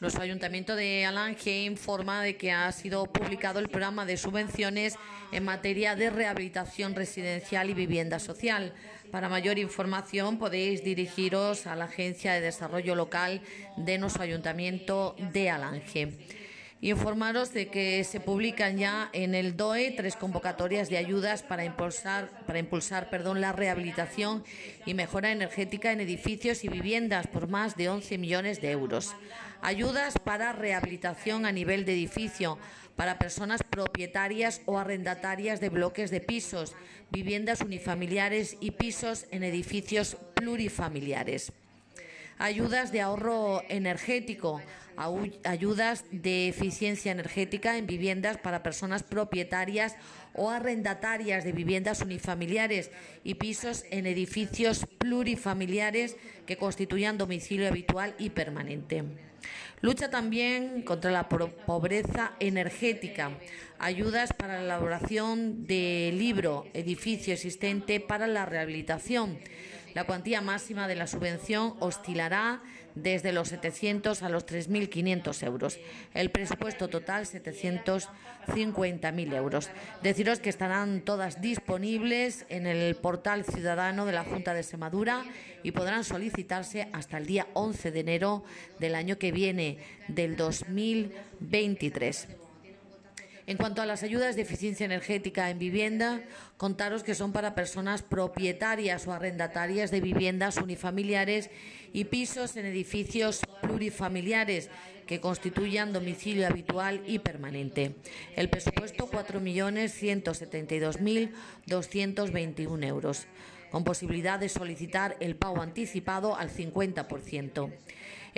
Nuestro Ayuntamiento de Alange informa de que ha sido publicado el programa de subvenciones en materia de rehabilitación residencial y vivienda social. Para mayor información podéis dirigiros a la Agencia de Desarrollo Local de nuestro Ayuntamiento de Alange. Informaros de que se publican ya en el DOE tres convocatorias de ayudas para impulsar, para impulsar perdón, la rehabilitación y mejora energética en edificios y viviendas por más de 11 millones de euros. Ayudas para rehabilitación a nivel de edificio para personas propietarias o arrendatarias de bloques de pisos, viviendas unifamiliares y pisos en edificios plurifamiliares ayudas de ahorro energético, ayudas de eficiencia energética en viviendas para personas propietarias o arrendatarias de viviendas unifamiliares y pisos en edificios plurifamiliares que constituyan domicilio habitual y permanente. Lucha también contra la pobreza energética. Ayudas para la elaboración de libro, edificio existente para la rehabilitación la cuantía máxima de la subvención oscilará desde los 700 a los 3.500 euros. El presupuesto total 750.000 euros. Deciros que estarán todas disponibles en el portal ciudadano de la Junta de Extremadura y podrán solicitarse hasta el día 11 de enero del año que viene, del 2023. En cuanto a las ayudas de eficiencia energética en vivienda, contaros que son para personas propietarias o arrendatarias de viviendas unifamiliares y pisos en edificios plurifamiliares que constituyan domicilio habitual y permanente. El presupuesto 4.172.221 euros, con posibilidad de solicitar el pago anticipado al 50%.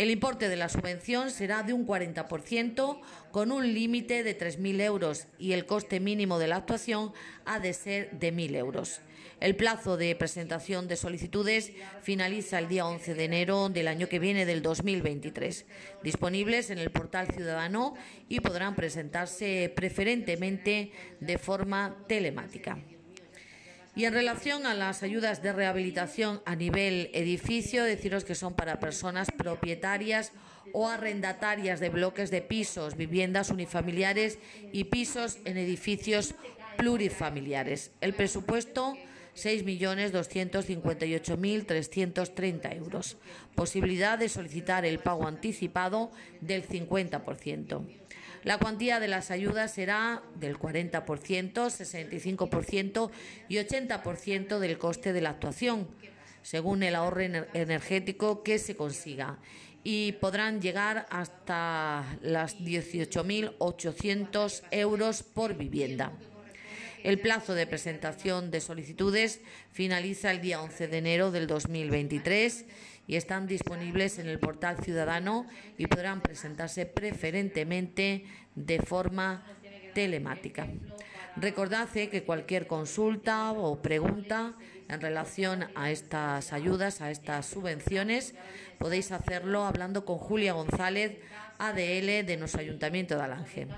El importe de la subvención será de un 40% con un límite de 3.000 euros y el coste mínimo de la actuación ha de ser de 1.000 euros. El plazo de presentación de solicitudes finaliza el día 11 de enero del año que viene del 2023, disponibles en el portal Ciudadano y podrán presentarse preferentemente de forma telemática. Y en relación a las ayudas de rehabilitación a nivel edificio, deciros que son para personas propietarias o arrendatarias de bloques de pisos, viviendas unifamiliares y pisos en edificios plurifamiliares. El presupuesto 6.258.330 euros. Posibilidad de solicitar el pago anticipado del 50%. La cuantía de las ayudas será del 40%, 65% y 80% del coste de la actuación, según el ahorro energético que se consiga, y podrán llegar hasta las 18.800 euros por vivienda. El plazo de presentación de solicitudes finaliza el día 11 de enero del 2023 y están disponibles en el portal Ciudadano y podrán presentarse preferentemente de forma telemática. Recordad eh, que cualquier consulta o pregunta en relación a estas ayudas, a estas subvenciones, podéis hacerlo hablando con Julia González, ADL de nuestro Ayuntamiento de Alange.